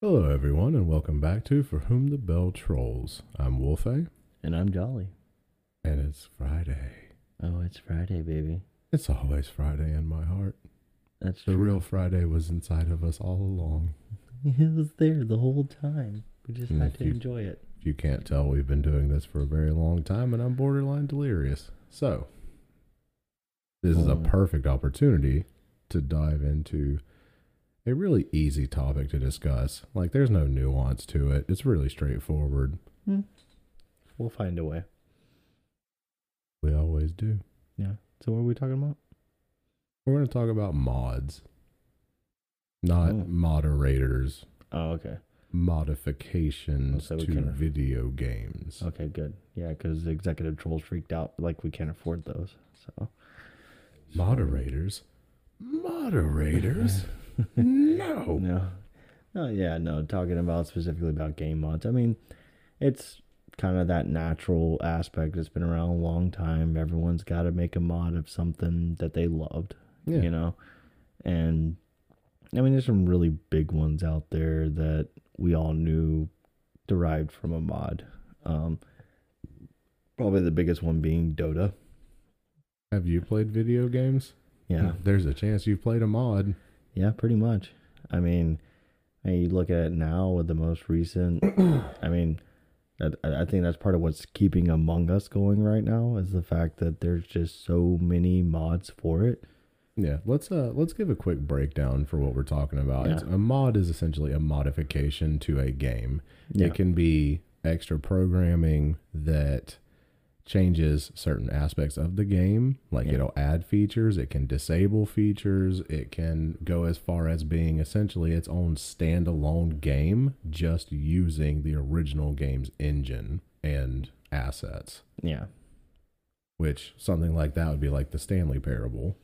Hello, everyone, and welcome back to For Whom the Bell Trolls. I'm Wolfie, And I'm Jolly. and it's Friday. Oh, it's Friday, baby. It's always Friday in my heart. That's The true. real Friday was inside of us all along. It was there the whole time. We just Mm, had to you- enjoy it. If you can't tell, we've been doing this for a very long time, and I'm borderline delirious. So, this is a Oh. perfect opportunity to dive into a really easy topic to discuss. Like, there's no nuance to it, it's really straightforward. Hmm. We'll find a way. We always do. Yeah. So what are we talking about? We're going to talk about mods, not Oh. moderators, Oh, okay. modifications Oh, so to can- video games. Okay, good. Yeah, because the executive trolls freaked out like we can't afford those. So Moderators? Moderators? no. No. Oh yeah, no. Talking about specifically about game mods. I mean, it's kind of that natural aspect that's been around a long time. Everyone's got to make a mod of something that they loved. Yeah. you know and i mean there's some really big ones out there that we all knew derived from a mod um probably the biggest one being dota Have you played video games? yeah There's a chance you've played a mod. Yeah pretty much i mean and you look at it now with the most recent i mean that, I I think that's part of what's keeping Among Us going right now is the fact that there's just so many mods for it. Yeah, let's uh let's give a quick breakdown for what we're talking about. Yeah. a mod is essentially a modification to a game. Yeah. It can be extra programming that changes certain aspects of the game. Like Yeah. it'll add features, it can disable features, it can go as far as being essentially its own standalone game, just using the original game's engine and assets. Yeah. Which something like that would be like the Stanley Parable,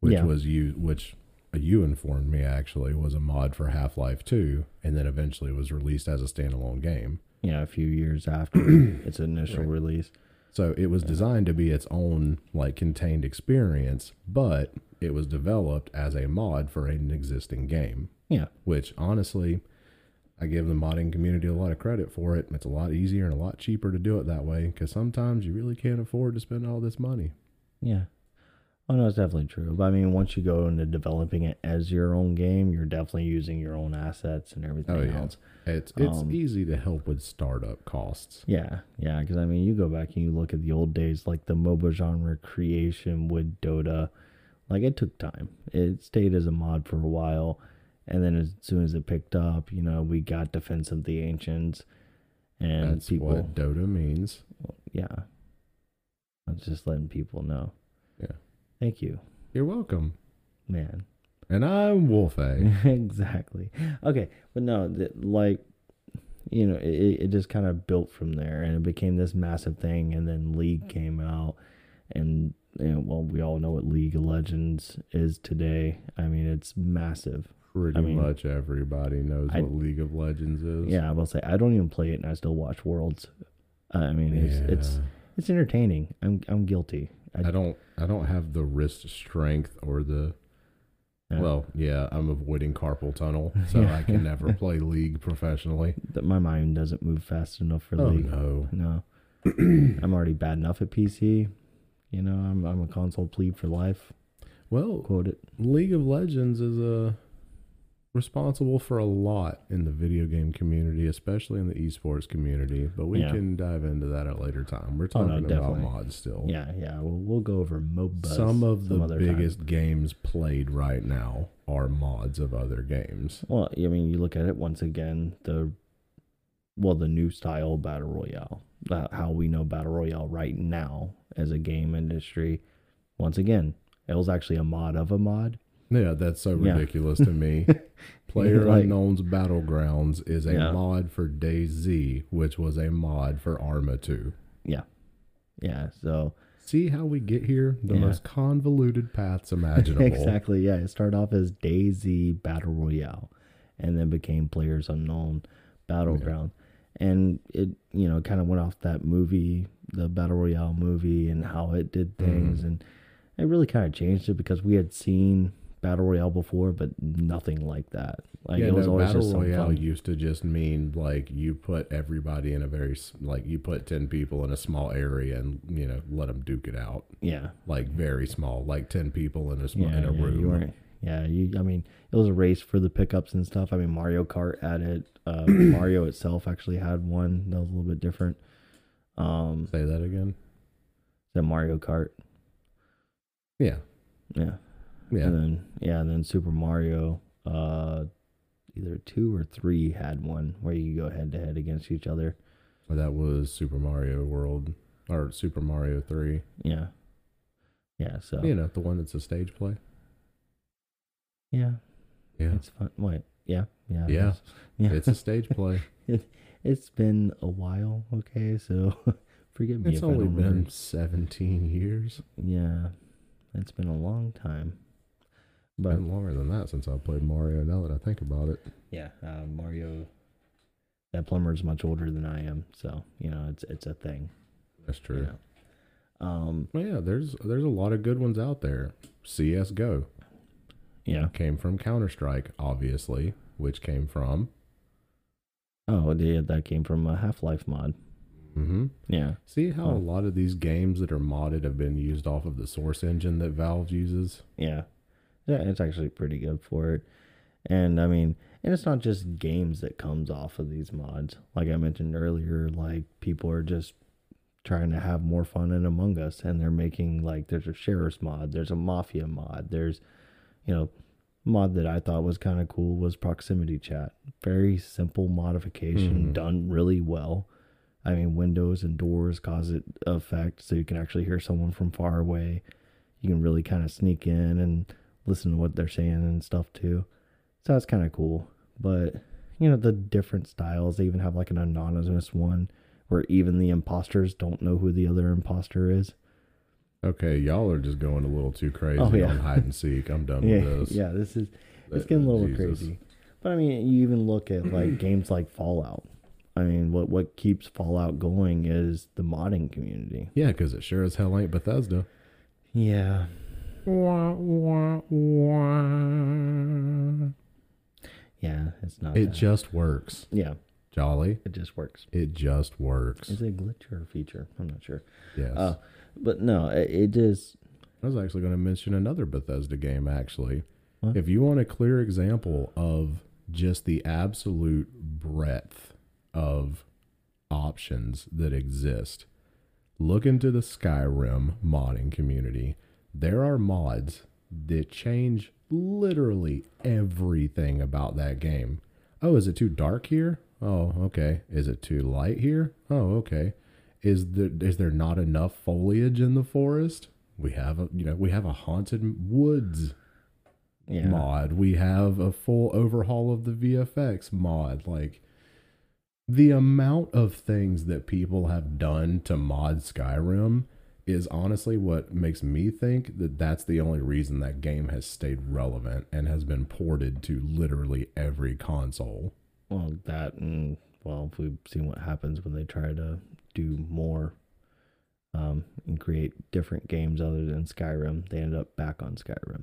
which Yeah. was you which you informed me actually was a mod for Half Life Two, and then eventually was released as a standalone game. Yeah, a few years after its initial Right. release. So it was designed to be its own like contained experience, but it was developed as a mod for an existing game. Yeah. Which honestly, I give the modding community a lot of credit for it. It's a lot easier and a lot cheaper to do it that way because sometimes you really can't afford to spend all this money. Yeah. Oh no, it's definitely true. But I mean, once you go into developing it as your own game, you're definitely using your own assets and everything Oh, yeah. else. It's it's Um, easy to help with startup costs. Yeah, yeah. Because I mean, you go back and you look at the old days, like the MOBA genre creation with Dota. Like it took time. It stayed as a mod for a while, and then as soon as it picked up, you know, we got Defense of the Ancients, and That's people. what Dota means. Yeah. I was just letting people know. Yeah. Thank you, You're welcome. man. And I'm Wolfie. exactly. Okay, but no, th- like you know, it, it just kind of built from there, and it became this massive thing. And then League came out, and you know, well, we all know what League of Legends is today. I mean, it's massive. Pretty I mean, much everybody knows I- what League of Legends is. Yeah, I will say I don't even play it, and I still watch Worlds. I mean, it's it's it's entertaining. I'm I'm guilty. I don't I don't have the wrist strength or the Yeah. well, yeah, I'm avoiding carpal tunnel, so I can never play League professionally. that my mind doesn't move fast enough for Oh League. no. No. I'm already bad enough at PC. You know, I'm I'm a console plebe for life. Well, Quote it. League of Legends is uh, responsible for a lot in the video game community, especially in the esports community. But we Yeah. can dive into that at a later time. We're Oh, no, talking about mods still. Yeah, yeah. We'll, we'll go over MOBA. Some of the other time. biggest games played right now are mods of other games. Well, I mean, you look at it once again. The well, the new style battle royale. That how we know battle royale right now as a game industry. Once again, it was actually a mod of a mod. Yeah, that's so Yeah. ridiculous to me. Player Like- Unknown's Battlegrounds is a Yeah. mod for DayZ, which was a mod for Arma 2. Yeah, yeah. So See how we get here? The Yeah. most convoluted paths imaginable. exactly. Yeah, it started off as DayZ Battle Royale, and then became Players Unknown Battleground, and it you know kind of went off that movie, the Battle Royale movie, and how it did mm-hmm. things, and it really kind of changed it because we had seen battle royale before, but nothing like that. Like yeah, it was no, always battle just royale fun. used to just mean like you put everybody in a very like you put ten people in a small area and you know let them duke it out Yeah, like very small, like ten people in a small yeah, in a yeah, room. You yeah, you. I mean, it was a race for the pickups and stuff. I mean, Mario Kart added. Uh, Mario itself actually had one that was a little bit different. Um, Say that again. that Mario Kart. Yeah, Yeah. Yeah. And then yeah, and then Super Mario, uh, either two or three had one where you go head to head against each other. That was Super Mario World or Super Mario Three. Yeah. Yeah. So You know the one that's a stage play. yeah, Yeah, it's fun. Wait. Yeah. Yeah. Yeah. is. Yeah. it's a stage play. it's been a while. Okay, so forgive me It's if I only been remember. seventeen years. Yeah, it's been a long time. But been longer than that since I played Mario. Now that I think about it, yeah, uh, Mario. That plumber's much older than I am, so you know it's it's a thing. that's you true. know. Um. Well, yeah, there's there's a lot of good ones out there. CS:GO Yeah. came from Counter Strike, obviously, which came from. Oh, yeah, that came from a Half Life mod. hmm Yeah. See how a lot of these games that are modded have been used off of the source engine that Valve uses. Yeah. Yeah, it's actually pretty good for it. And I mean, and it's not just games that comes off of these mods. Like I mentioned earlier, like people are just trying to have more fun in Among Us and they're making like there's a sheriff's mod, there's a mafia mod, there's you know, mod that I thought was kind of cool was proximity chat. Very simple modification Mhm. done really well. I mean, windows and doors cause it effect so you can actually hear someone from far away. You can really kind of sneak in and listen to what they're saying and stuff too. So that's kind of cool. But you know, the different styles, they even have like an anonymous one where even the imposters don't know who the other imposter is. Okay, y'all are just going a little too crazy Oh, yeah. on hide and seek. I'm done Yeah, with this. yeah, this is it's Uh, getting a little Jesus. crazy. But I mean, you even look at like games like Fallout. I mean, what what keeps Fallout going is the modding community. Yeah, because it sure as hell ain't Bethesda. Yeah. Wah, wah, wah. Yeah, it's not It that. just works. Yeah, Jolly. it just works. It just works. Is it a glitch or a feature? I'm not sure. Yes. Uh, but no, it, it just I was actually going to mention another Bethesda game, actually. What? If you want a clear example of just the absolute breadth of options that exist, look into the Skyrim modding community. There are mods that change literally everything about that game. Oh, is it too dark here? Oh, okay. Is it too light here? Oh, okay. Is there is there not enough foliage in the forest? We have a you know we have a haunted woods yeah. mod. We have a full overhaul of the VFX mod. Like the amount of things that people have done to mod Skyrim is honestly what makes me think that that's the only reason that game has stayed relevant and has been ported to literally every console. Well, that and well, if we've seen what happens when they try to do more um, and create different games other than Skyrim. They end up back on Skyrim.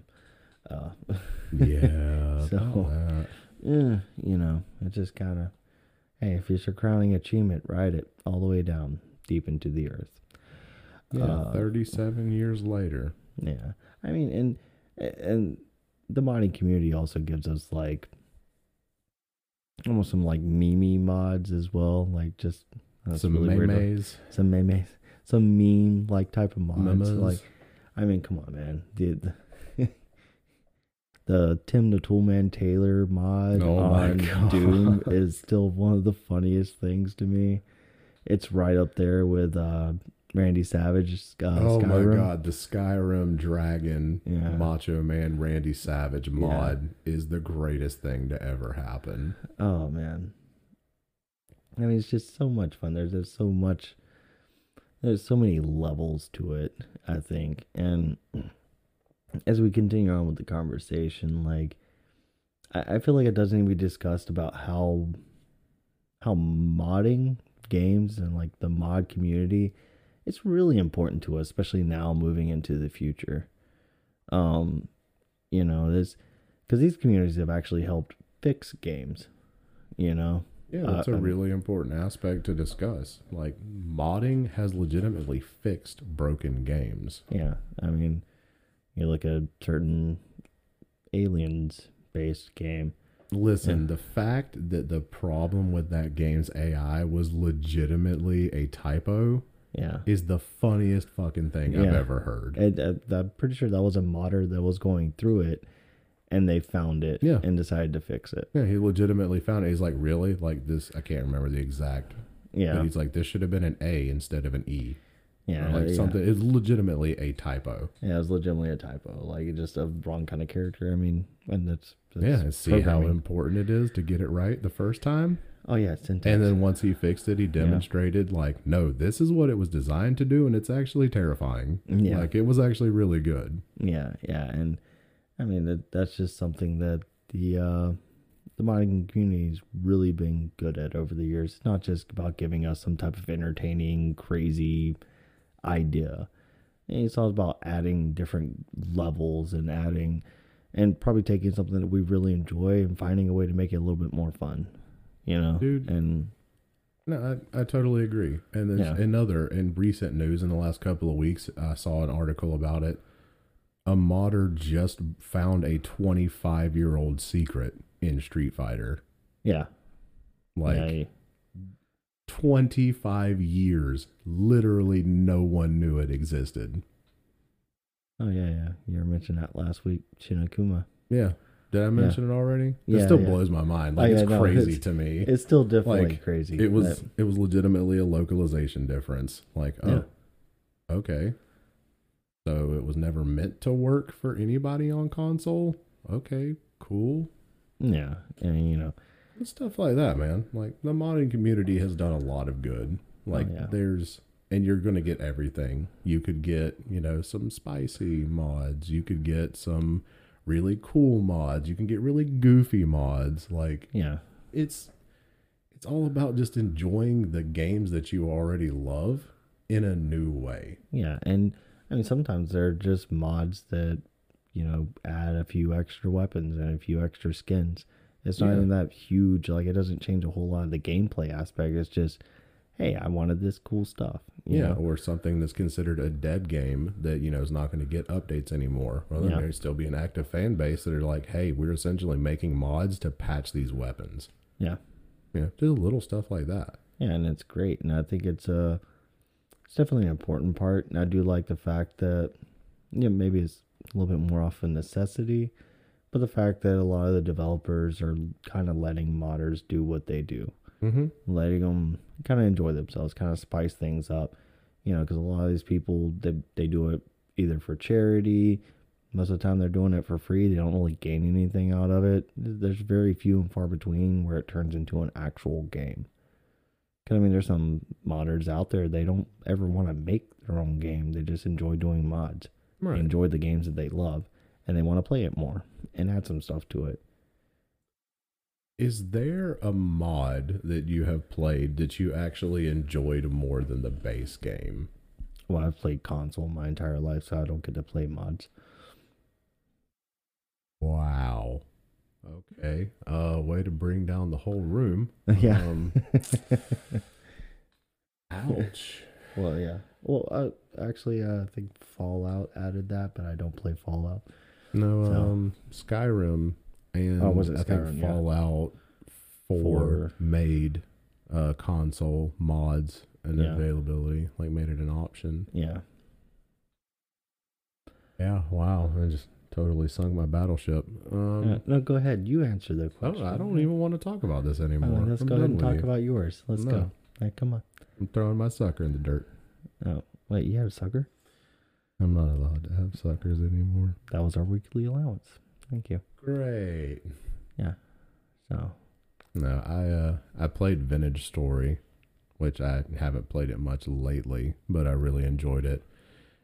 Uh, Yeah. So- eh, you know, it's just kind of, hey, if it's your crowning achievement, ride it all the way down deep into the earth. Yeah, Uh, 37 years later. Yeah, I mean, and and the modding community also gives us like almost some like meme mods as well, like just Some really memes. some memes, some meme like type of mods. Memes. Like, I mean, come on, man, the the, the Tim the Toolman Taylor mod Oh on Doom is still one of the funniest things to me. It's right up there with uh, Randy Savage. uh, oh Skyrim. my god, the Skyrim Dragon Yeah. Macho Man Randy Savage mod is the greatest thing to ever happen. Oh man. I mean it's just so much fun. There's there's so much there's so many levels to it, I think. And as we continue on with the conversation, like I, I feel like it doesn't even be discussed about how how modding games and like the mod community it's really important to us, especially now moving into the future. Um You know, this because these communities have actually helped fix games. You know, Yeah, Uh, that's a um, really important aspect to discuss. Like modding has legitimately fixed broken games. yeah. I mean, you look at a certain aliens based game. Listen, Yeah. the fact that the problem with that game's AI was legitimately a typo Yeah. is the funniest fucking thing I've Yeah. ever heard. And, uh, I'm pretty sure that was a modder that was going through it, and they found it Yeah. and decided to fix it. Yeah, he legitimately found it. He's like, really? Like this? I can't remember the exact. But Yeah, he's like, this should have been an A instead of an E. yeah, or like yeah. something. It's legitimately a typo. Yeah, it was legitimately a typo, like just a wrong kind of character. I mean, and that's, that's yeah, and see how programming. important it is to get it right the first time. Oh yeah, it's intense. And then once he fixed it, he demonstrated like, no, this is what it was designed to do, and it's actually terrifying. Yeah. Like it was actually really good. Yeah, yeah, and I mean that that's just something that the uh, the modding community's really been good at over the years. It's not just about giving us some type of entertaining, crazy idea. It's all about adding different levels and adding, and probably taking something that we really enjoy and finding a way to make it a little bit more fun. You know, Dude. and No, I, I totally agree. And there's Yeah. another in recent news in the last couple of weeks, I saw an article about it. A modder just found a 25 year old secret in Street Fighter. yeah, Like yeah, 25 years, literally no one knew it existed. oh yeah, yeah. You were mentioning that last week, Shinakuma. Yeah. Did I mention it already? It Yeah, still yeah. blows my mind. Oh, Like yeah, it's no, crazy it's- to me. It's still definitely Like, crazy. it was but- it was legitimately a localization difference. Like, oh, Yeah. okay. So it was never meant to work for anybody on console. Okay, cool. Yeah, and you know, And stuff like that, man. Like the modding community has done a lot of good. Oh, like Oh, yeah. there's and you're gonna get everything. You could get, you know, some spicy mods. You could get some really cool mods. You can get really goofy mods. Like yeah, it's it's all about just enjoying the games that you already love in a new way. yeah, and I mean sometimes they're just mods that you know add a few extra weapons and a few extra skins. It's not Yeah. even that huge. Like it doesn't change a whole lot of the gameplay aspect. It's just, hey, I wanted this cool stuff. you yeah, know? or something that's considered a dead game that you know is not going to get updates anymore. Well, then Yeah. there'd still be an active fan base that are like, "Hey, we're essentially making mods to patch these weapons." yeah, Yeah, just little stuff like that. yeah, and it's great. And I think it's uh it's definitely an important part. And I do like the fact that you know maybe it's a little bit more off a necessity, but the fact that a lot of the developers are kind of letting modders do what they do. Mm-hmm. letting them kind of enjoy themselves, kind of spice things up, you know, because a lot of these people they they do it either for charity. Most of the time, they're doing it for free. They don't really gain anything out of it. There's very few and far between where it turns into an actual game. Because I mean, there's some modders out there they don't ever want to make their own game. They just enjoy doing mods. They enjoy the games that they love, and they want to play it more and add some stuff to it. Is there a mod that you have played that you actually enjoyed more than the base game? Well, I've played console my entire life, so I don't get to play mods. Wow. Okay. Uh, way to bring down the whole room. Yeah. Um, ouch. Well, yeah. Well, uh, actually, uh, I think Fallout added that, but I don't play Fallout. No, So- um, Skyrim and Oh, was it I Skyrim? think Yeah. Fallout Four, Four. made uh console mods and Yeah. availability, like made it an option. Yeah. Yeah. Wow. I just totally sunk my battleship. Um, no, go ahead. You answer the oh, question. I don't even want to talk about this Oh, anymore. let's I'm go ahead done and with talk you. about yours. Let's No. go. Hey, come on. I'm throwing my sucker in the dirt. Oh, wait, you had a sucker? I'm not allowed to have suckers anymore. That was our weekly allowance. Thank you. Great. Yeah. So, No, I uh I played Vintage Story, which I haven't played it much lately, but I really enjoyed it.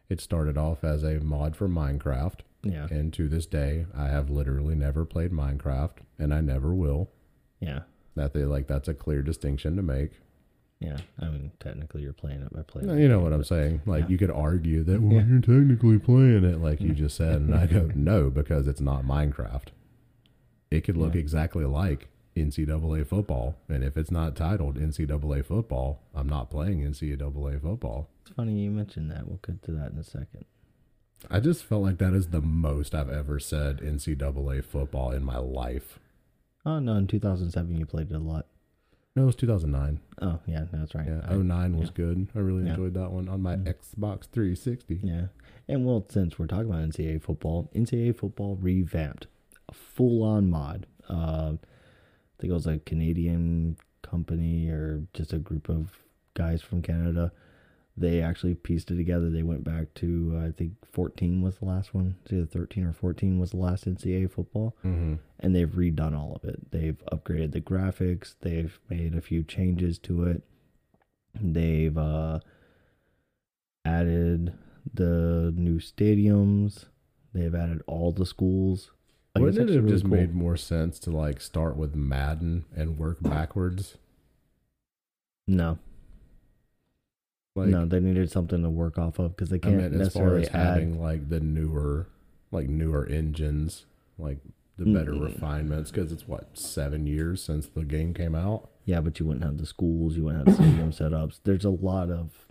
It started off as a mod for Minecraft, yeah. and to this day, I have literally never played Minecraft, and I never will. Yeah. That they like that's a clear distinction to make. Yeah, I mean, technically, you're playing it by playing. No, you know what I'm saying? Like yeah. you could argue that well, Yeah. you're technically playing it, like you just said, and I go no because it's not Minecraft. It could look Yeah. exactly like NCAA football, and if it's not titled NCAA football, I'm not playing NCAA football. It's funny you mentioned that. We'll get to that in a second. I just felt like that is the most I've ever said NCAA football in my life. Oh no, in 2007 you played it a lot. No, it was 2009. Oh yeah, that's right. Yeah, I- 09 was yeah. good. I really Yeah. enjoyed that one on my Mm. Xbox 360. Yeah, and well, since we're talking about NCAA football, NCAA football revamped, a full-on mod. Uh, I think it was a Canadian company or just a group of guys from Canada. They actually pieced it together. They went back to uh, I think 14 was the last one. It's either 13 or 14 was the last NCAA football. Mm-hmm. and they've redone all of it. They've upgraded the graphics. They've made a few changes to it. They've uh, added the new stadiums. They've added all the schools. Like, Wouldn't it have really just cool. made more sense to like start with Madden and work backwards? no, Like, no? They needed something to work off of because they I can't as far necessarily as add. having like the newer, like newer engines, like the better Mm. refinements, because it's what seven years since the game came out. Yeah, but you wouldn't have the schools. You wouldn't have stadium setups. There's a lot of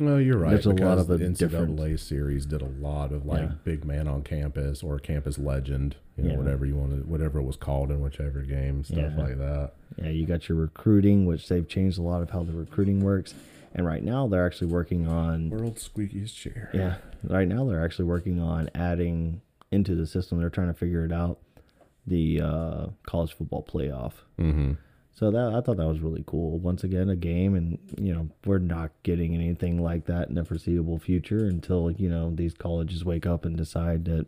No, you're right. There's a lot of the NCAA series did a lot of like Yeah. big man on campus or campus legend, you know, Yeah. whatever you wanted, whatever it was called in whichever game, stuff Yeah. like that. Yeah, you got your recruiting, which they've changed a lot of how the recruiting works. And right now they're actually working on World's squeakiest chair. yeah, right now they're actually working on adding into the system. They're trying to figure it out the uh, college football playoff. Mm-hmm. So that I thought that was really cool. Once again, a game, and you know we're not getting anything like that in the foreseeable future until you know these colleges wake up and decide that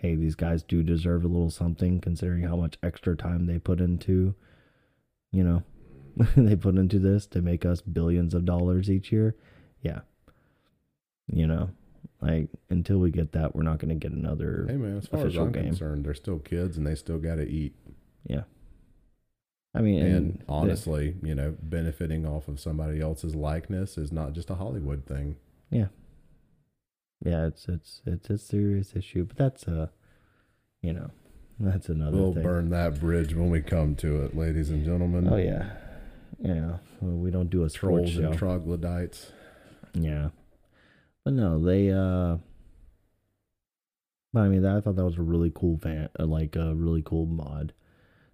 hey, these guys do deserve a little something, considering how much extra time they put into, you know, they put into this to make us billions of dollars each year. Yeah, you know, like until we get that, we're not going to get another. Hey man, as far as I'm game. concerned, they're still kids and they still got to eat. Yeah. I mean, And, and, honestly, you know, benefiting off of somebody else's likeness is not just a Hollywood thing. Yeah. Yeah, it's it's it's a serious issue, but that's a, you know, that's another We'll thing. burn that bridge when we come to it, ladies and gentlemen. Oh yeah, yeah. Well, we don't do a Trolls show. and troglodytes. yeah, but no, they. uh But I mean, I thought that was a really cool van, uh, like a really cool mod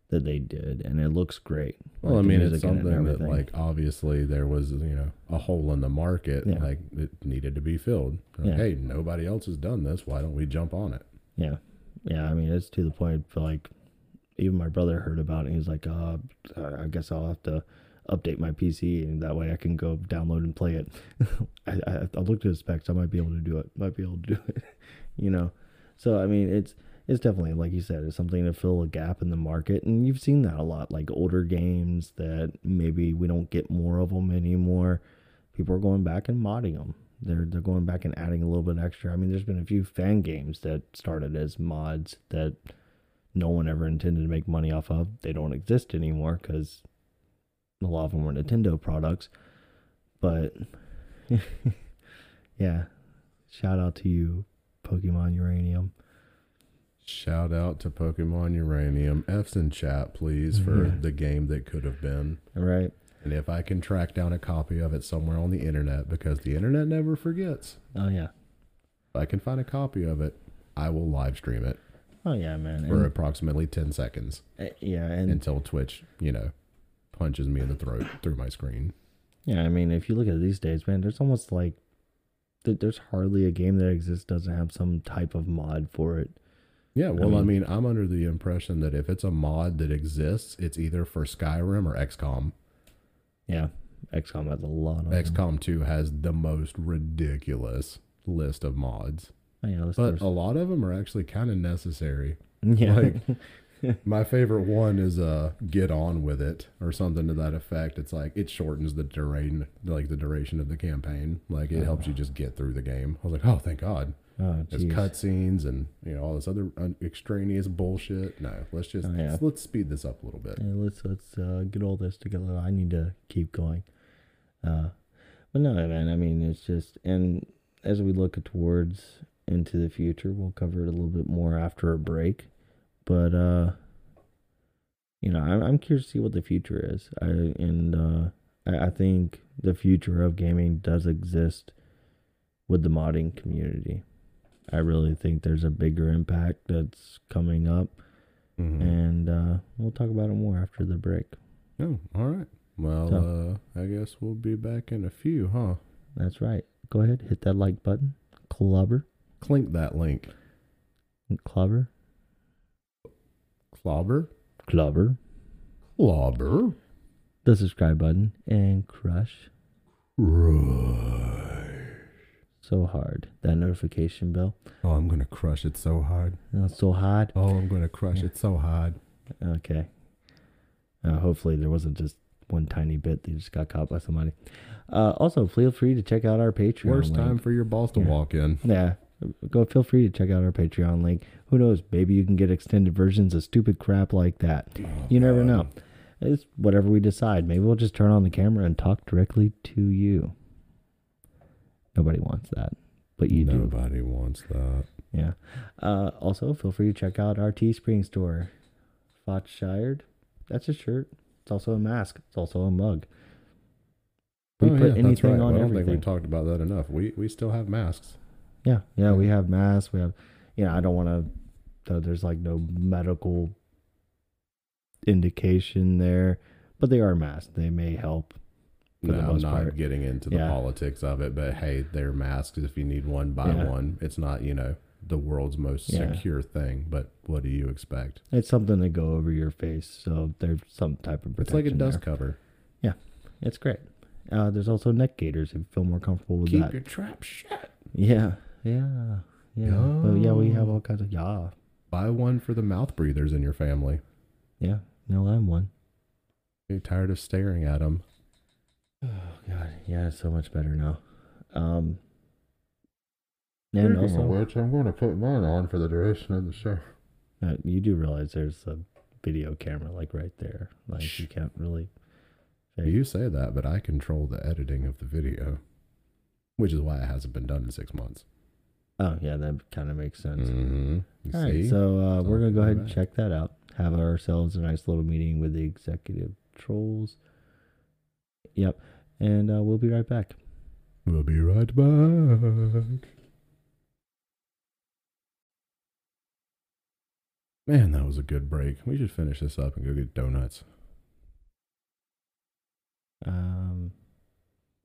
that they did, and it looks great. Well, Like, I mean, it's music in it and something that, like, obviously there was, you know, a hole in the market. Yeah. Like, it needed to be filled. Like, Yeah. Hey, nobody else has done this. Why don't we jump on it? Yeah, yeah. I mean, it's to the point. Like, even my brother heard about it. He's like, uh, "I guess I'll have to update my PC, and that way I can go download and play it." I, I, I looked at the specs. I might be able to do it. Might be able to do it. you know. So I mean, it's it's definitely like you said, it's something to fill a gap in the market, and you've seen that a lot. Like older games that maybe we don't get more of them anymore. People are going back and modding them they're they're going back and adding a little bit extra. I mean, there's been a few fan games that started as mods that no one ever intended to make money off of. They don't exist anymore because a lot of them were Nintendo products. But yeah, shout out to you, Pokemon Uranium. Shout out to Pokemon Uranium. F's in chat, please, for Yeah. the game that could have been. All right. And if I can track down a copy of it somewhere on the internet, because the internet never forgets, Oh yeah. if I can find a copy of it, I will live stream it Oh yeah, man. for And, approximately 10 seconds uh, yeah, and until Twitch, you know, punches me in the throat through my screen. Yeah, I mean, if you look at it these days, man, there's almost like there's hardly a game that exists doesn't have some type of mod for it. Yeah, well, I mean- mean, I'm under the impression that if it's a mod that exists, it's either for Skyrim or XCOM. Yeah, XCOM has a lot of them. XCOM 2 has the most ridiculous list of mods, Oh, yeah, but a lot of them are actually kind of necessary. yeah, like- My favorite one is uh get on with it or something to that effect. It's like it shortens the duration like the duration of the campaign. Like it helps you just get through the game. I was like, "Oh, thank God." oh, There's cutscenes and, you know, all this other extraneous bullshit. No, let's just Oh, yeah. let's, let's speed this up a little bit. Yeah, let's let's uh, get all this together. I need to keep going. Uh, but no, man. I mean, it's just and as we look towards into the future, we'll cover it a little bit more after a break. But uh, you know, I'm I'm curious to see what the future is. I and uh, I, I think the future of gaming does exist with the modding community. I really think there's a bigger impact that's coming up, Mhm. and uh, we'll talk about it more after the break. Oh, all right. Well, uh, I guess we'll be back in a few, huh? That's right. Go ahead, hit that like button, clobber, Clink that link. clobber, Clobber? clobber, Clobber? the subscribe button, and crush Right. so hard that notification bell. Oh, I'm going to crush it so hard. Not so hard. Oh, I'm going to crush Yeah. it so hard. Okay. Uh, hopefully there wasn't just one tiny bit that just got caught by somebody. Uh, also, feel free to check out our Patreon. Worst link. time for your balls to Yeah. walk in. Yeah. Go feel free to check out our Patreon link. Who knows? Maybe you can get extended versions of stupid crap like that. You never know. It's whatever we decide. Maybe we'll just turn on the camera and talk directly to you. Nobody wants that, but you do. Nobody wants that. Yeah. Uh, also, feel free to check out our Teespring store. Fotshired. That's a shirt. It's also a mask. It's also a mug. We Oh, put yeah, anything right. on I don't think we talked about that enough. We we still have masks. Yeah, yeah, we have masks. We have, you know, I don't want to. There's like no medical indication there, but they are masks. They may help. For No, most not part. getting into the Yeah. politics of it, but hey, they're masks. If you need one, buy Yeah. one. It's not, you know, the world's most Yeah. secure thing, but what do you expect? It's something to go over your face, so there's some type of It's like a dust there. cover. Yeah, it's great. Uh, there's also neck gaiters if you feel more comfortable with Keep that. Keep your trap shut. Yeah, yeah, yeah. But yeah, we have all kinds of yeah, Buy one for the mouth breathers in your family. yeah. No, I'm one. You're tired of staring at them. Oh god, yeah, it's so much better now. Um, and also, which, I'm going to put mine on for the duration of the show. uh, you do realize there's a video camera like right there. Like Shh. you can't really. fake- You say that, but I control the editing of the video, which is why it hasn't been done in six months. Oh yeah, that kind of makes sense. Mm-hmm. All right, see? so uh, we're gonna go ahead and check that out. Have ourselves a nice little meeting with the executive trolls. Yep, and uh, we'll be right back. We'll be right back. Man, that was a good break. We should finish this up and go get donuts. Um,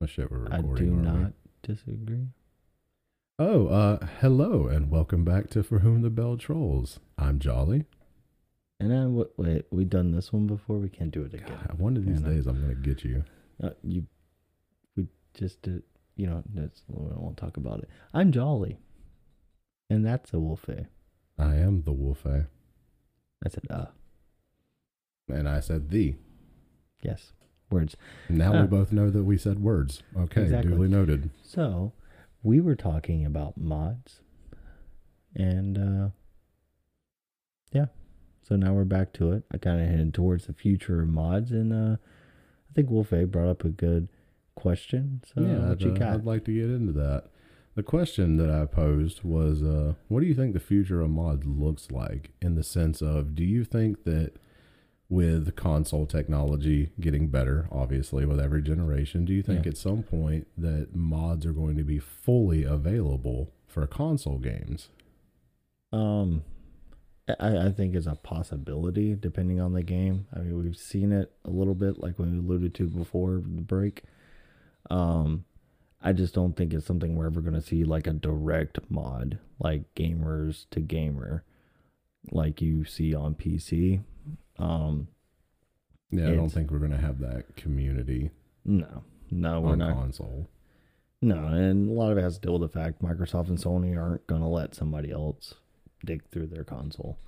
Oh shit, we're recording. I do aren't we? not disagree. Oh, uh, hello and welcome back to For Whom the Bell Trolls. I'm Jolly. And what? Wait, We've done this one before. We can't do it again. God, one of these no. days I'm gonna get you. Uh, you, we just did. You know, that's, we won't talk about it. I'm Jolly, and that's a wolfie. I am the Wolfay. I said, uh, And I said the. yes, words. Now Ah. we both know that we said words. Okay, Exactly. duly noted. So, we were talking about mods, and uh, yeah. So now we're back to it. I kind of headed towards the future of mods, and uh, I think Wolfie brought up a good question. So, yeah, what I'd, you uh, got? I'd like to get into that. The question that I posed was, uh, what do you think the future of mods looks like? In the sense of, do you think that with console technology getting better, obviously with every generation, do you think Yeah. at some point that mods are going to be fully available for console games? Um, I, I think is a possibility depending on the game. I mean, we've seen it a little bit, like we alluded to before the break. Um, I just don't think it's something we're ever going to see like a direct mod, like gamers to gamer, like you see on PC. Um, Yeah, I don't think we're going to have that community no, no, we're not. console. No, and a lot of it has to deal with the fact Microsoft and Sony aren't going to let somebody else dig through their console.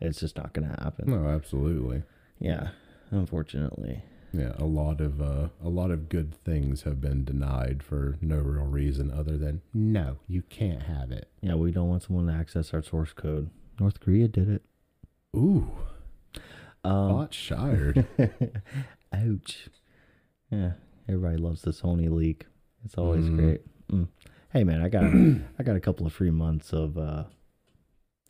It's just not going to happen. No, absolutely. Yeah, unfortunately. Yeah, a lot of uh, a lot of good things have been denied for no real reason other than no, you can't have it. Yeah, we don't want someone to access our source code. North Korea did it. Ooh, Um, bot shired. ouch. Yeah, everybody loves the Sony leak. It's always Mm. great. Mm. Hey man, I got I got a couple of free months of uh,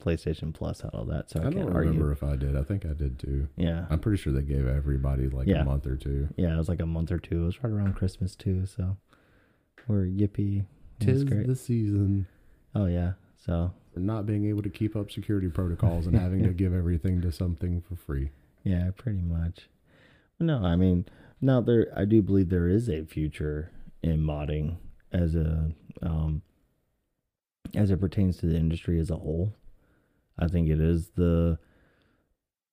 PlayStation Plus out of that, so I, I can't don't argue. remember if I did. I think I did too. Yeah, I'm pretty sure they gave everybody like Yeah. a month or two. yeah, it was like a month or two. It was right around Christmas too, so we're yippee. Tis great. the season Oh yeah, so for not being able to keep up security protocols and having to give everything to something for free. Yeah, pretty much. No, I mean, now there, I do believe there is a future in modding as a, um, as it pertains to the industry as a whole. I think it is the,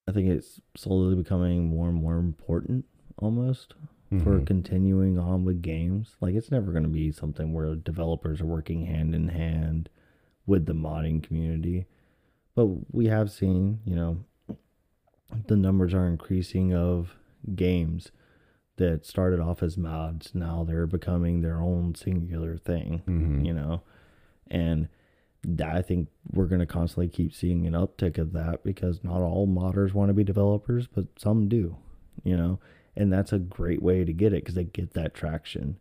I think it's slowly becoming more and more important almost for Mhm. continuing on with games. Like it's never going to be something where developers are working hand in hand with the modding community. But we have seen, you know, the numbers are increasing of games that started off as mods. Now they're becoming their own singular thing, Mhm. you know. And that, I think we're going to constantly keep seeing an uptick of that because not all modders want to be developers, but some do, you know and that's a great way to get it because they get that traction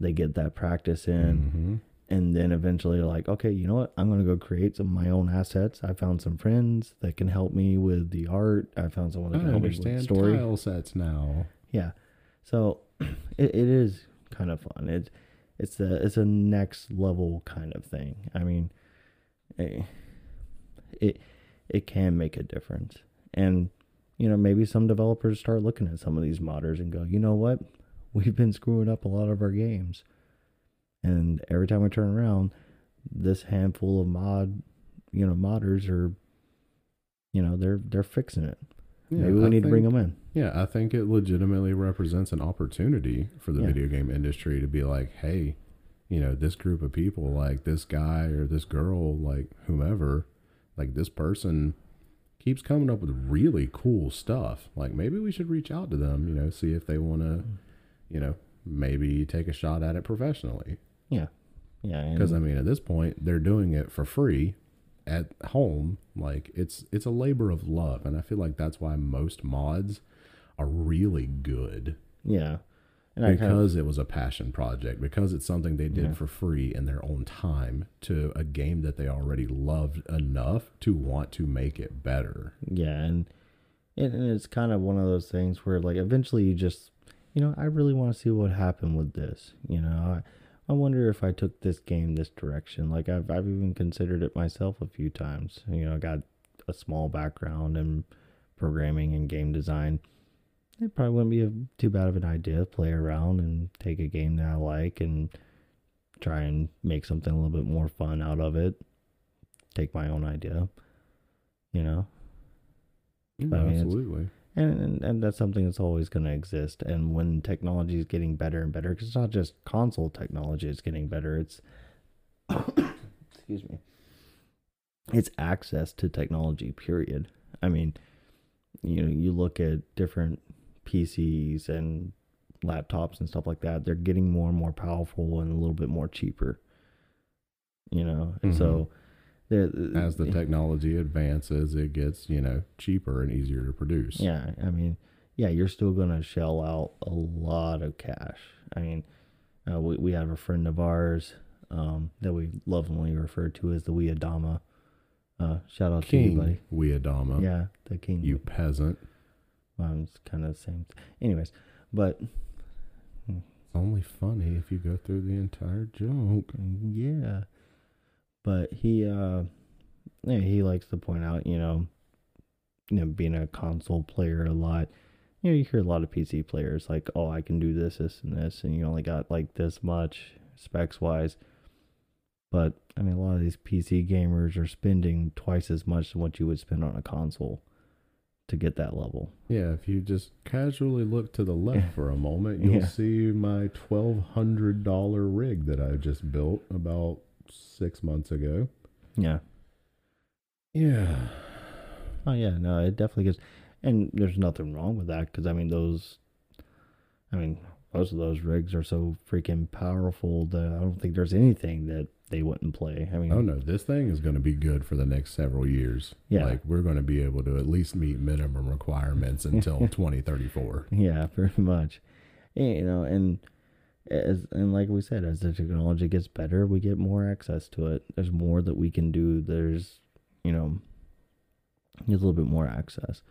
they get that practice in Mhm. And then eventually like okay you know what? I'm going to go create some of my own assets. I found some friends that can help me with the art. I found someone that I can help me with the story. tile sets now. yeah. So it, it is kind of fun. It's it's a it's a next level kind of thing. I mean it, it it can make a difference. And you know maybe some developers start looking at some of these modders and go you know what? We've been screwing up a lot of our games and every time we turn around this handful of mod you know modders are you know they're they're fixing it Yeah, maybe we I need to bring them in Yeah, I think it legitimately represents an opportunity for the Yeah. video game industry to be like, hey, you know, this group of people, like this guy or this girl, like whomever, like this person keeps coming up with really cool stuff. Like maybe we should reach out to them, you know, see if they want to, mm. you know, maybe take a shot at it professionally. Yeah Yeah. Because I mean, at this point, they're doing it for free at home. Like it's it's a labor of love, and I feel like that's why most mods are really good Yeah. And I kind of, because it was a passion project because it's something they did Yeah. for free in their own time to a game that they already loved enough to want to make it better. yeah, and, and and it's kind of one of those things where like eventually you just you know, I really want to see what happened with this. You know, I I wonder if I took this game this direction. Like I've I've even considered it myself a few times. You know, I got a small background in programming and game design. It probably wouldn't be a, too bad of an idea to play around and take a game that I like and try and make something a little bit more fun out of it. Take my own idea. You know, Yeah, I mean, absolutely. And, and and that's something that's always going to exist. And when technology is getting better and better because it's not just console technology it's getting better it's excuse me it's access to technology period. I mean you know you look at different pcs and laptops and stuff like that they're getting more and more powerful and a little bit more cheaper you know? And so they're- As the technology advances, it gets you know cheaper and easier to produce. Yeah, I mean, yeah, you're still gonna shell out a lot of cash. I mean, uh, we we have a friend of ours um, that we lovingly refer to as the Weadama. Uh, shout out to you, King buddy. Weadama. Yeah, the king. You peasant. um, it's kind of the same. Anyways, but It's only funny if you go through the entire joke. yeah, but he uh, yeah, he likes to point out, you know, you know, being a console player a lot. You know, you hear a lot of PC players like, "Oh, I can do this, this, and this," and you only got like this much specs wise. But I mean, a lot of these PC gamers are spending twice as much than what you would spend on a console to get that level. Yeah, if you just casually look to the left for a moment, you'll Yeah. see my twelve hundred dollar rig that I just built about six months ago. Yeah. Yeah. Oh yeah, no, it definitely gets, and there's nothing wrong with that because I mean those, I mean most of those rigs are so freaking powerful that I don't think there's anything that they wouldn't play. I mean, Oh no, this thing is going to be good for the next several years. Yeah. Like we're going to be able to at least meet minimum requirements until 2034. yeah, pretty much. you know, and as and like we said, as the technology gets better, we get more access to it. There's more that we can do. There's, you know, a little bit more access,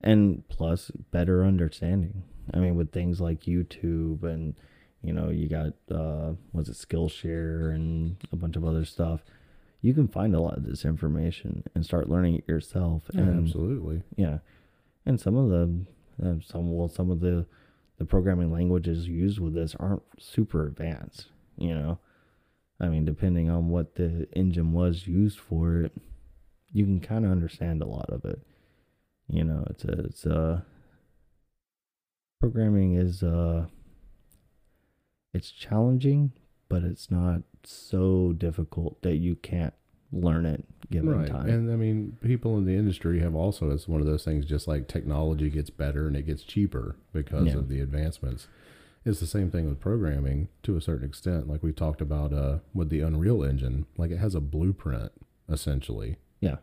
and plus better understanding. I mean, with things like YouTube and you know, you got uh, was it Skillshare and a bunch of other stuff. You can find a lot of this information and start learning it yourself. Yeah, and absolutely. yeah, and some of the uh, some well some of the the programming languages used with this aren't super advanced. You know, I mean, depending on what the engine was used for, it you can kind of understand a lot of it. You know, it's a it's a programming is uh it's challenging, but it's not so difficult that you can't learn it given Right. time. And I mean, people in the industry have also, it's one of those things, just like technology gets better and it gets cheaper because Yeah. of the advancements. It's the same thing with programming to a certain extent. Like we talked about uh, with the Unreal Engine, like it has a blueprint essentially. yeah,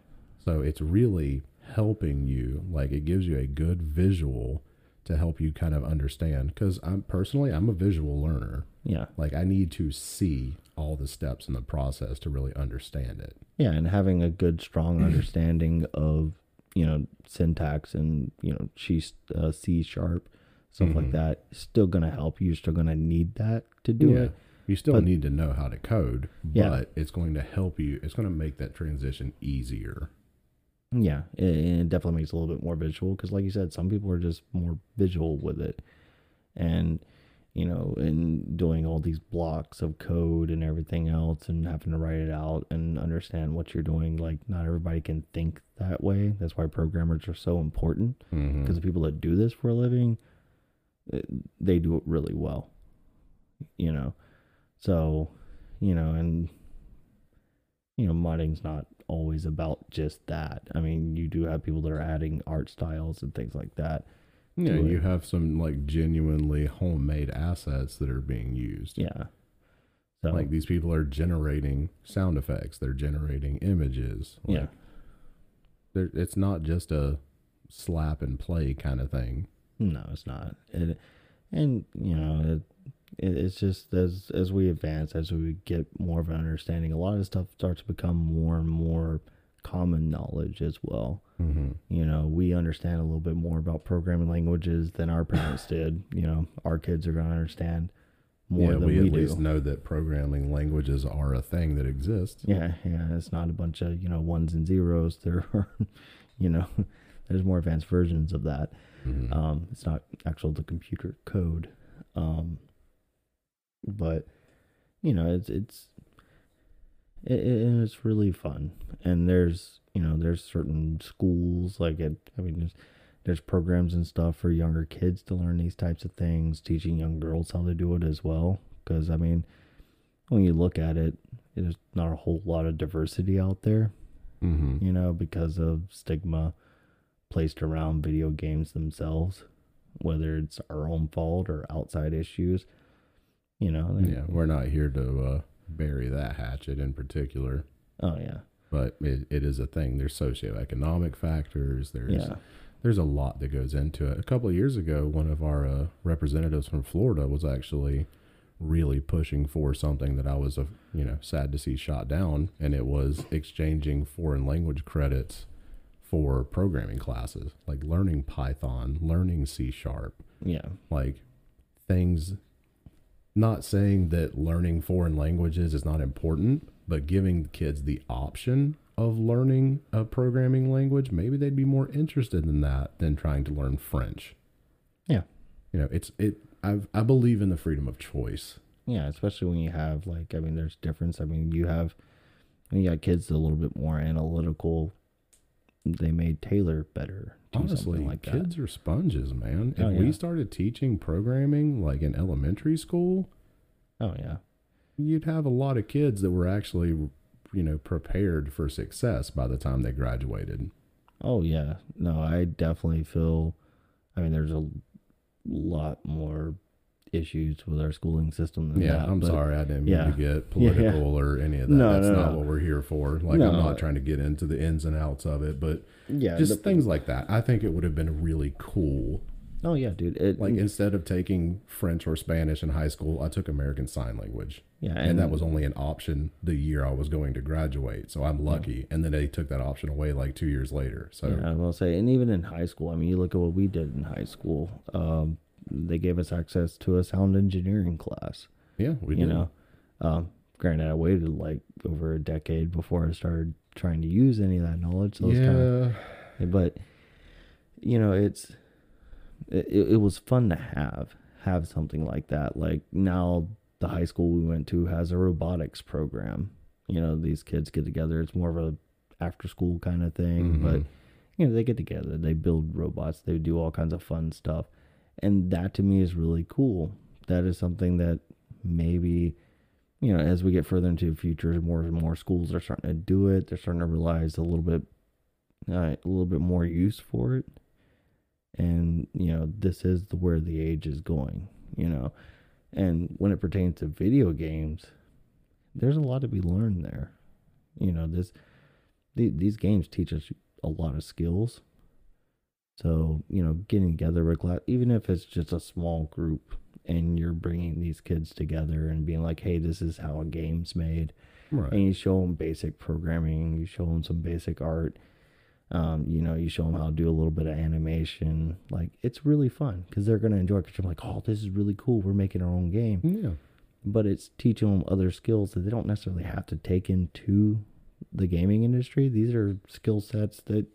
So it's really helping you. Like it gives you a good visual to help you kind of understand. Because I'm personally, I'm a visual learner. yeah, Like I need to see all the steps in the process to really understand it. yeah, and having a good, strong understanding of you know syntax and you know C uh, C sharp stuff like Mhm. that still gonna help. You're still gonna need that to do yeah. it. You still But- need to know how to code, but Yeah. it's going to help you. It's going to make that transition easier. Yeah, it, it definitely makes it a little bit more visual because, like you said, some people are just more visual with it, and you know, and doing all these blocks of code and everything else, and having to write it out and understand what you're doing. Like, not everybody can think that way. That's why programmers are so important because the people that do this for a living, eh, they do it really well. You know, so you know, and you know, modding's not always about just that. I mean, you do have people that are adding art styles and things like that. yeah, you it. have some like genuinely homemade assets that are being used. Yeah. So Like these people are generating sound effects. They're generating images. Like, yeah, they're- it's not just a slap and play kind of thing. no, it's not. It, and you know, it, it's just as as we advance, as we get more of an understanding, a lot of stuff starts to become more and more common knowledge as well. Mm-hmm. you know we understand a little bit more about programming languages than our parents did you know our kids are going to understand more yeah, than we we, at do least know that programming languages are a thing that exists. yeah yeah it's not a bunch of you know ones and zeros there are you know there's more advanced versions of that Mhm. um it's not actual the computer code um but you know it's it's it, it, it's really fun and there's you know there's certain schools like it i mean there's there's programs and stuff for younger kids to learn these types of things teaching young girls how to do it as well because i mean when you look at it there's not a whole lot of diversity out there Mhm. you know, because of stigma placed around video games themselves, whether it's our own fault or outside issues. You know, Yeah, we're not here to uh, bury that hatchet in particular, Oh yeah, but it, it is a thing. There's socioeconomic factors. There's yeah, there's a lot that goes into it. A couple of years ago, one of our uh, representatives from Florida was actually really pushing for something that I was, uh, you know, sad to see shot down, and it was exchanging foreign language credits for programming classes, like learning Python, learning C sharp, yeah, like things. Not saying that learning foreign languages is not important, but giving kids the option of learning a programming language, maybe they'd be more interested in that than trying to learn French. Yeah. You know, it's it I I believe in the freedom of choice. yeah. Especially when you have like, I mean, there's difference. I mean, you have when you got kids a little bit more analytical. They may tailor better Honestly, like that. kids are sponges, man. Oh, if Oh, we started teaching programming like in elementary school, Oh yeah, you'd have a lot of kids that were actually, you know, prepared for success by the time they graduated. oh yeah. No, I definitely feel. I mean, there's a lot more issues with our schooling system Yeah, that. I'm but- sorry I didn't yeah. mean to get political or any of that. No, That's no, not no. what we're here for. Like. I'm not trying to get into the ins and outs of it, but Yeah, just the- things like that. I think it would have been really cool Oh yeah, dude. It, Like instead of taking French or Spanish in high school, I took American Sign Language. yeah, And, that was only an option the year I was going to graduate. So I'm lucky. And then they took that option away like two years later. So Yeah, I will say, and even in high school, I mean, you look at what we did in high school. Um, they gave us access to a sound engineering class. yeah, we you did. know, um, granted, I waited like over a decade before I started trying to use any of that knowledge. So yeah. kind of, but you know, it's it, it was fun to have have something like that. Like now, the high school we went to has a robotics program. You know, these kids get together. It's more of a after school kind of thing, but Mhm. you know, they get together, they build robots, they do all kinds of fun stuff. And that to me is really cool. That is something that maybe, you know, as we get further into the future, more and more schools are starting to do it. They're starting to realize a little bit, uh, a little bit more use for it. And, you know, this is the, where the age is going, you know. And when it pertains to video games, there's a lot to be learned there. You know, this, the, these games teach us a lot of skills. So, you know, getting together with class, even if it's just a small group and you're bringing these kids together and being like, hey, this is how a game's made. Right. And you show them basic programming, you show them some basic art. Um, you know, you show them how to do a little bit of animation. Like, it's really fun because they're going to enjoy it because you're like, oh, this is really cool. We're making our own game yeah. but it's teaching them other skills that they don't necessarily have to take into the gaming industry. These are skill sets that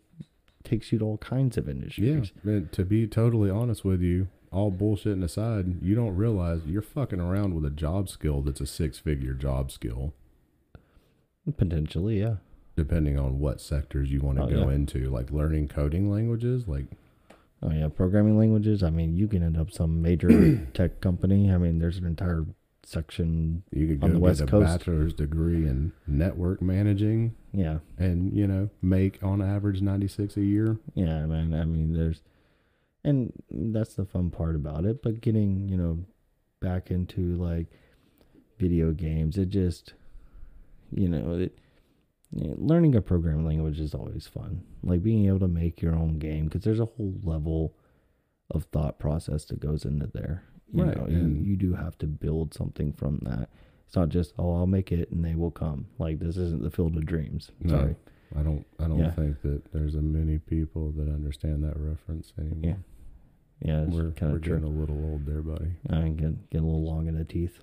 takes you to all kinds of Yeah. industries. And to be totally honest with you, all bullshitting aside, you don't realize you're fucking around with a job skill that's a six figure job skill, Potentially, yeah. depending on what sectors you want to Oh, go yeah. into. Like learning coding languages, like Oh yeah, programming languages. I mean, you can end up some major tech company. I mean, there's an entire section. you could On go the get a Coast. bachelor's degree in network managing Yeah, and, you know, make on average 96 a year. yeah, man. I mean, there's, and that's the fun part about it. But getting you know back into like video games, it just, you know, it. yeah, Learning a programming language is always fun. Like being able to make your own game because there's a whole level of thought process that goes into there. You Right, know, you, you do have to build something from that. It's not just oh I'll make it and they will come. Like this isn't the field of dreams. No. Sorry. I don't I don't Yeah. think that there's a many people that understand that reference anymore. Yeah, it's We're, kind we're of getting a little old there, buddy. I get get a little long in the teeth.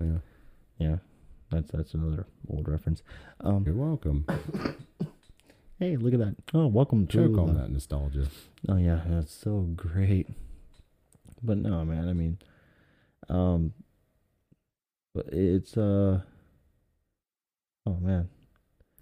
Yeah. Yeah, that's that's another old reference. Um, You're welcome. hey, look at that! Oh, welcome to. Choke on uh, that nostalgia. Oh yeah, that's so great. But no, man. I mean, um, but it's uh. Oh man,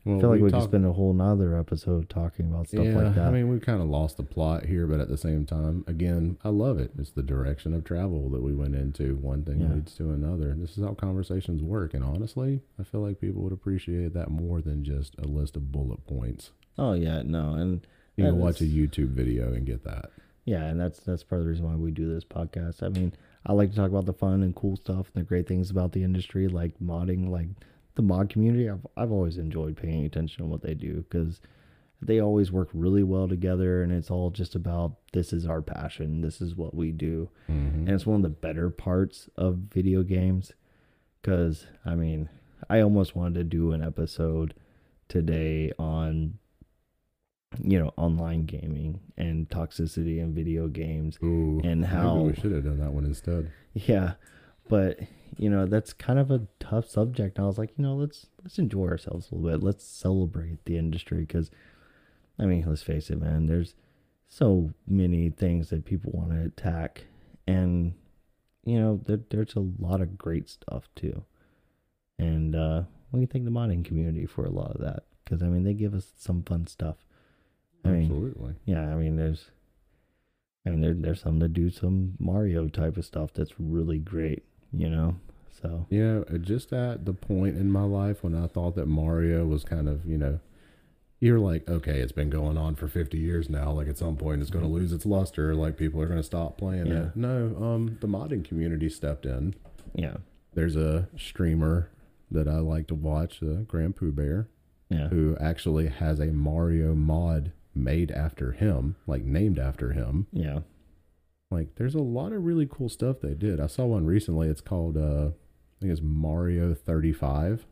Well, I feel like we, could spend a whole nother episode talking about stuff yeah, like that. I mean, we kind of lost the plot here, but at the same time, again, I love it. It's the direction of travel that we went into. One thing Yeah. leads to another. This is how conversations work. And honestly, I feel like people would appreciate that more than just a list of bullet points. oh yeah, no, and You can watch a YouTube video and get that. Yeah, and that's that's part of the reason why we do this podcast. I mean, I like to talk about the fun and cool stuff and the great things about the industry, like modding, like the mod community. I've I've always enjoyed paying attention to what they do because they always work really well together, and it's all just about this is our passion, this is what we do, Mhm. and it's one of the better parts of video games. Because I mean, I almost wanted to do an episode today on you know online gaming and toxicity in video games Ooh, and how- we should have done that one instead. yeah but you know that's kind of a tough subject. And i was like you know let's let's enjoy ourselves a little bit. Let's celebrate the industry because i mean let's face it man there's so many things that people want to attack and you know there, there's a lot of great stuff too. And uh we can thank the modding community for a lot of that because i mean they give us some fun stuff I mean, Absolutely. yeah, I mean, there's, I mean, there, there's some that do some Mario type of stuff that's really great, you know. So Yeah, uh, just at the point in my life when I thought that Mario was kind of, you know, you're like, okay, it's been going on for 50 years now. Like at some point it's going to lose its luster. Like people are going to stop playing Yeah. it. No, um, the modding community stepped in. yeah, There's a streamer that I like to watch, uh, GrandPOOBear, yeah, who actually has a Mario mod made after him, like named after him. yeah, Like, there's a lot of really cool stuff they did. I saw one recently. It's called, uh, I think it's Mario 35.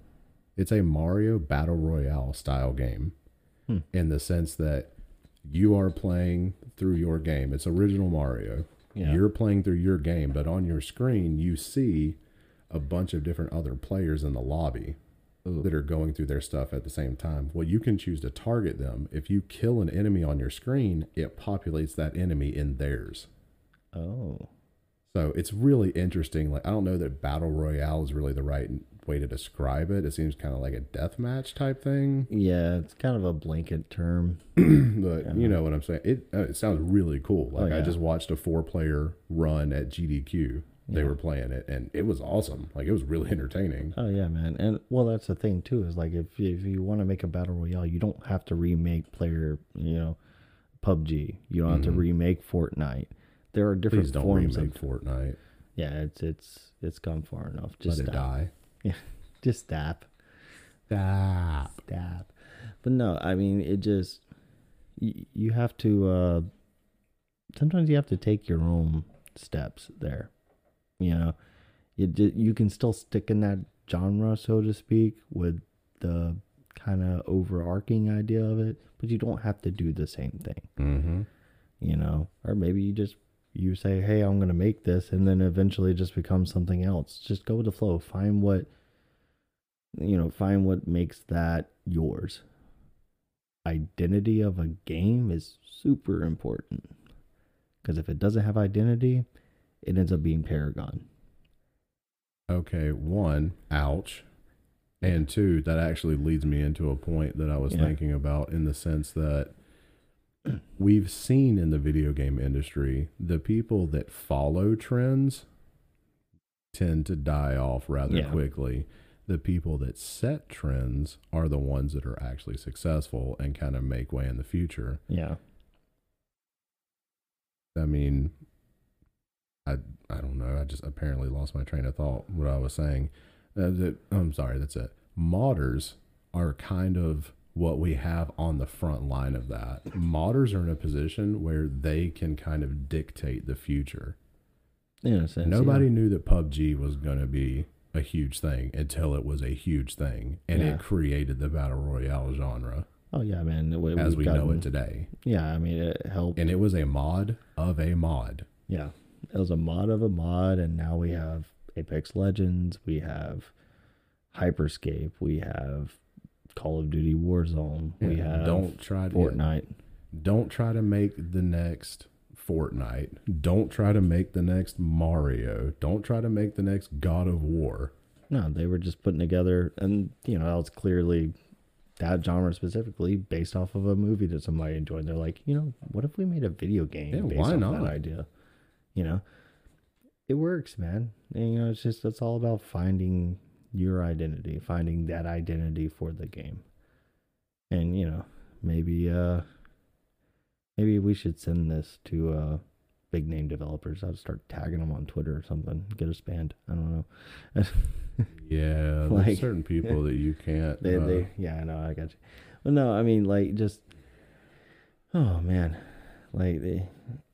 It's a Mario Battle Royale style game Hmm. in the sense that you are playing through your game. It's original Mario. Yeah. You're playing through your game, but on your screen, you see a bunch of different other players in the lobby. That are going through their stuff at the same time. Well, you can choose to target them. If you kill an enemy on your screen, it populates that enemy in theirs. Oh. So it's really interesting. Like I don't know that battle royale is really the right way to describe it. It seems kind of like a death match type thing, Yeah, it's kind of a blanket term. but you know what I'm saying. It uh, it sounds really cool. Like I yeah. just watched a four player run at GDQ. They Yeah. were playing it, and it was awesome. Like it was really entertaining. Oh yeah, man. And well, that's the thing too. Is like if if you want to make a battle royale, you don't have to remake player. You know, PUBG. You don't have to remake Fortnite. There are different Please don't forms remake of. Fortnite. Yeah, it's it's it's gone far enough. Just Let stop. die. Yeah just stop. Stop. Stop. But no, I mean it just you, you have to. uh Sometimes you have to take your own steps there. You know, you you can still stick in that genre, so to speak, with the kind of overarching idea of it, but you don't have to do the same thing. Mm-hmm. You know, or maybe you just you say, "Hey, I'm going to make this," and then eventually just becomes something else. Just go with the flow. Find what you know. Find what makes that yours. Identity of a game is super important because if it doesn't have identity, it ends up being Paragon. Okay, one, ouch. And two, that actually leads me into a point that I was Yeah. thinking about in the sense that we've seen in the video game industry the people that follow trends tend to die off rather Yeah. quickly. The people that set trends are the ones that are actually successful and kind of make way in the future. Yeah. I mean, I I don't know. I just apparently lost my train of thought. What I was saying. Uh, that, I'm sorry. That's it. Modders are kind of what we have on the front line of that. Modders are in a position where they can kind of dictate the future. In a sense, Nobody yeah. knew that PUBG was going to be a huge thing until it was a huge thing, and Yeah. it created the battle royale genre Oh yeah, man. As we know it today. Yeah, I mean it helped. And it was a mod of a mod. Yeah, it was a mod of a mod, and now we have Apex Legends, we have Hyper Scape, we have Call of Duty Warzone, we have don't try to Fortnite. don't try to make the next Fortnite. Don't try to make the next Mario. Don't try to make the next God of War. No, they were just putting together, and you know that was clearly that genre specifically based off of a movie that somebody enjoyed. They're like, you know, what if we made a video game Yeah, based why off not? that idea? You know, it works, man. And, you know, it's just it's all about finding your identity, finding that identity for the game, and you know, maybe uh, maybe we should send this to uh big name developers. I'll start tagging them on Twitter or something. Get us banned. I don't know. Yeah, there's certain people that you can't. They, uh, they, yeah, I know, I got you. Well, no, I mean, like, just, oh man, like, they,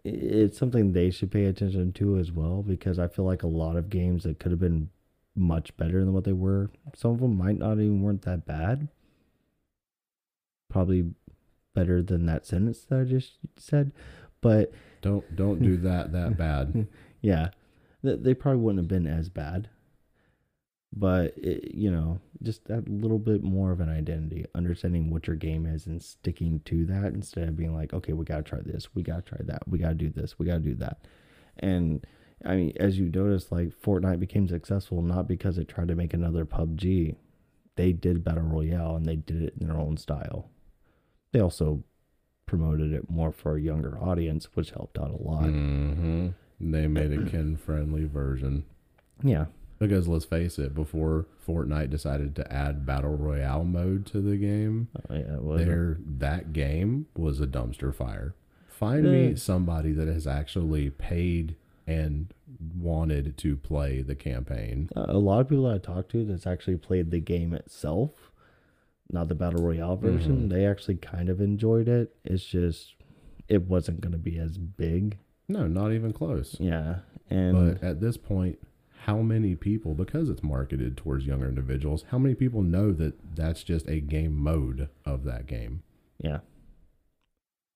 it's something they should pay attention to as well because I feel like a lot of games that could have been much better than what they were. Some of them might not even weren't that bad. Probably better than that sentence that I just said, but don't don't do that that bad. yeah, th- they probably wouldn't have been as bad. But it, you know, just that little bit more of an identity, understanding what your game is, and sticking to that instead of being like, okay, we gotta try this, we gotta try that, we gotta do this, we gotta do that. And I mean, as you notice, like Fortnite became successful not because it tried to make another PUBG. They did battle royale and they did it in their own style. They also promoted it more for a younger audience, which helped out a lot. hmm They made a kin friendly version Yeah, because let's face it, before Fortnite decided to add battle royale mode to the game, Oh, yeah, there that game was a dumpster fire. Find Yeah. me somebody that has actually paid and wanted to play the campaign. a lot of people I talked to that's actually played the game itself, not the battle royale version. Mhm. They actually kind of enjoyed it. It's just it wasn't going to be as big. No, not even close. Yeah, and But at this point, how many people, because it's marketed towards younger individuals, how many people know that that's just a game mode of that game? yeah.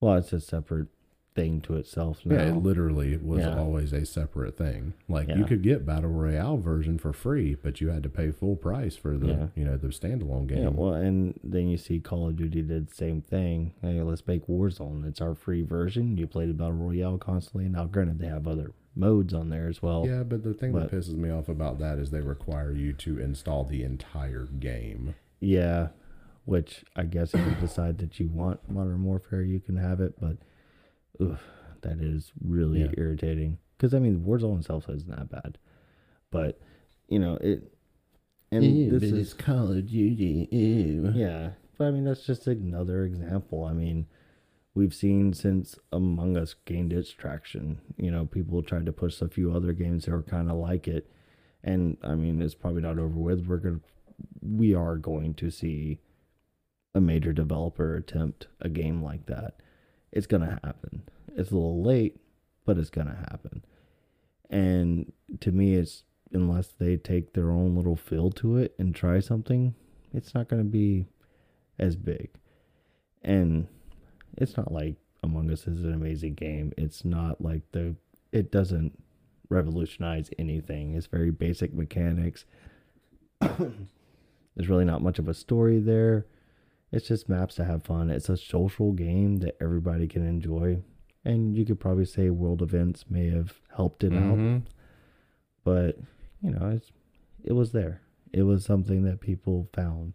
Well, it's a separate thing to itself now. Yeah, it literally was Yeah. always a separate thing. Like you could get battle royale version for free, but you had to pay full price for the Yeah. you know the standalone game. Yeah, well, and then you see Call of Duty did the same thing. Hey, let's make Warzone. It's our free version. You play the Battle Royale constantly. Now, granted, they have other modes on there as well. Yeah, but the thing But- that pisses me off about that is they require you to install the entire game. Yeah, which I guess if you decide that you want Modern Warfare, you can have it. But, oof, that is really Yeah. irritating. Because I mean, Warzone itself isn't that bad, but you know it. And this is Call of Duty. Ew. Yeah, but I mean that's just another example. I mean, we've seen since Among Us gained its traction. You know, people tried to push a few other games that were kind of like it, and I mean it's probably not over with. We're gonna, we are going to see a major developer attempt a game like that. It's gonna happen. It's a little late, but it's gonna happen. And to me, it's unless they take their own little feel to it and try something, it's not going to be as big. And it's not like Among Us is an amazing game. It's not like the it doesn't revolutionize anything. It's very basic mechanics. There's really not much of a story there. It's just maps to have fun. It's a social game that everybody can enjoy. And you could probably say world events may have helped it out Mhm. but you know it's it was there it was something that people found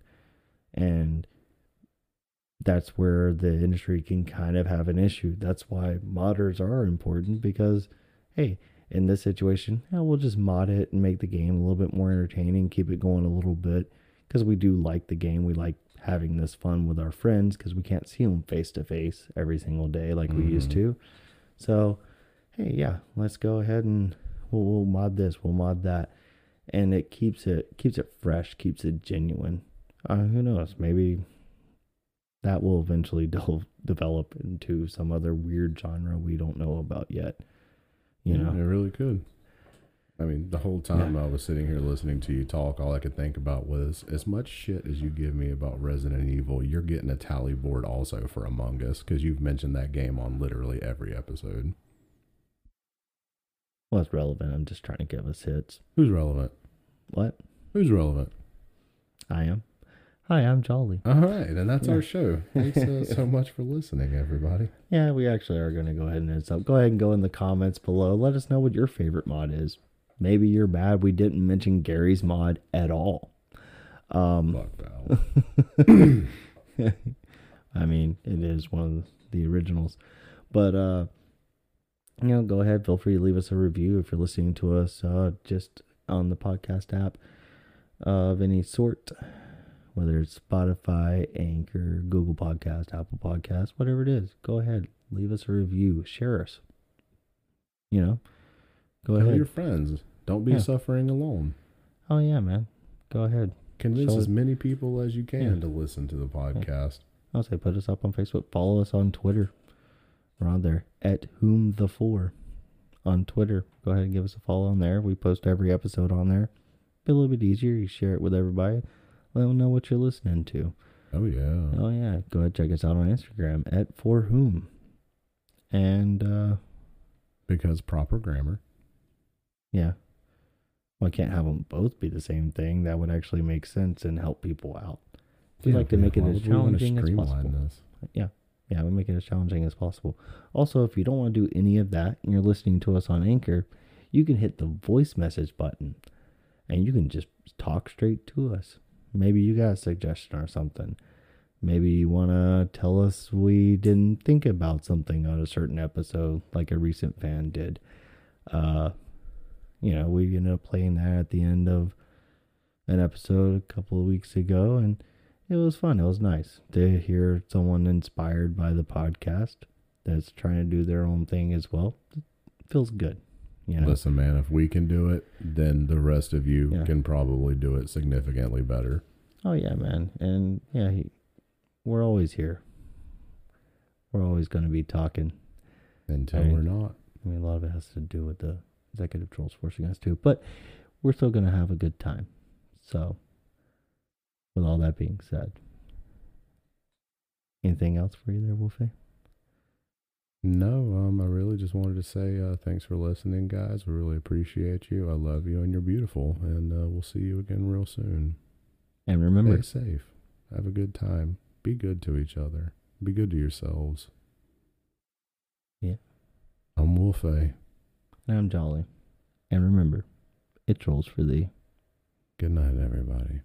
and that's where the industry can kind of have an issue that's why modders are important because hey in this situation yeah, we'll just mod it and make the game a little bit more entertaining keep it going a little bit because we do like the game we like having this fun with our friends because we can't see them face to face every single day like we used Mhm. to so hey yeah let's go ahead and we'll, we'll mod this, we'll mod that, and it keeps it keeps it fresh, keeps it genuine. Uh, who knows? Maybe that will eventually del- develop into some other weird genre we don't know about yet. You Yeah, know? it really could. I mean, the whole time I was sitting here listening to you talk, all I could think about was as much shit as you give me about Resident Evil, you're getting a tally board also for Among Us because you've mentioned that game on literally every episode. Well, it's relevant. I'm just trying to give us hits. Who's relevant? What? Who's relevant? I am. Hi, I'm Jolly. All right, and that's Yeah. our show. Thanks uh, so much for listening, everybody. Yeah, we actually are going to go ahead and end up. Go ahead and go in the comments below. Let us know what your favorite mod is. Maybe you're mad we didn't mention Garry's mod at all. Um, Fuck Val. I mean, it is one of the originals. But uh you know, go ahead, feel free to leave us a review if you're listening to us uh just on the podcast app of any sort, whether it's Spotify, Anchor, Google Podcast, Apple Podcast, whatever it is. Go ahead, leave us a review, share us. You know, go Tell ahead. your friends. Don't be Yeah. suffering alone. Oh yeah, man. Go ahead. Convince So- as many people as you can Yeah. to listen to the podcast. I'll say put us up on Facebook. Follow us on Twitter. We're on there at whom the four on Twitter. Go ahead and give us a follow on there. We post every episode on there. Be a little bit easier. You share it with everybody. Let them know what you're listening to. Oh yeah. Oh yeah, go ahead check us out on Instagram at for whom. And uh Because proper grammar. yeah, well, I can't have them both be the same thing. That would actually make sense and help people out. We like to make it why as would we wanna challenging as possible. This? Yeah, we make it as challenging as possible. Also, if you don't want to do any of that and you're listening to us on Anchor, you can hit the voice message button and you can just talk straight to us. Maybe you got a suggestion or something. Maybe you want to tell us we didn't think about something on a certain episode, like a recent fan did. Uh, you know, we ended up playing that at the end of an episode a couple of weeks ago, and it was fun. It was nice to hear someone inspired by the podcast that's trying to do their own thing as well. It feels good, you know. Listen, man, if we can do it, then the rest of you Yeah. can probably do it significantly better. Oh yeah, man, and yeah, he, we're always here. We're always going to be talking. Until I mean- we're not. I mean, a lot of it has to do with the executive trolls forcing us to, but we're still going to have a good time. So, with all that being said, anything else for you there, Wolfie? No, um, I really just wanted to say uh, thanks for listening, guys. We really appreciate you. I love you, and you're beautiful. And uh, we'll see you again real soon. And remember, Stay safe. Have a good time. Be good to each other. Be good to yourselves. Yeah. I'm Wolfie. and I'm Jolly. And remember, it rolls for thee. Good night, everybody.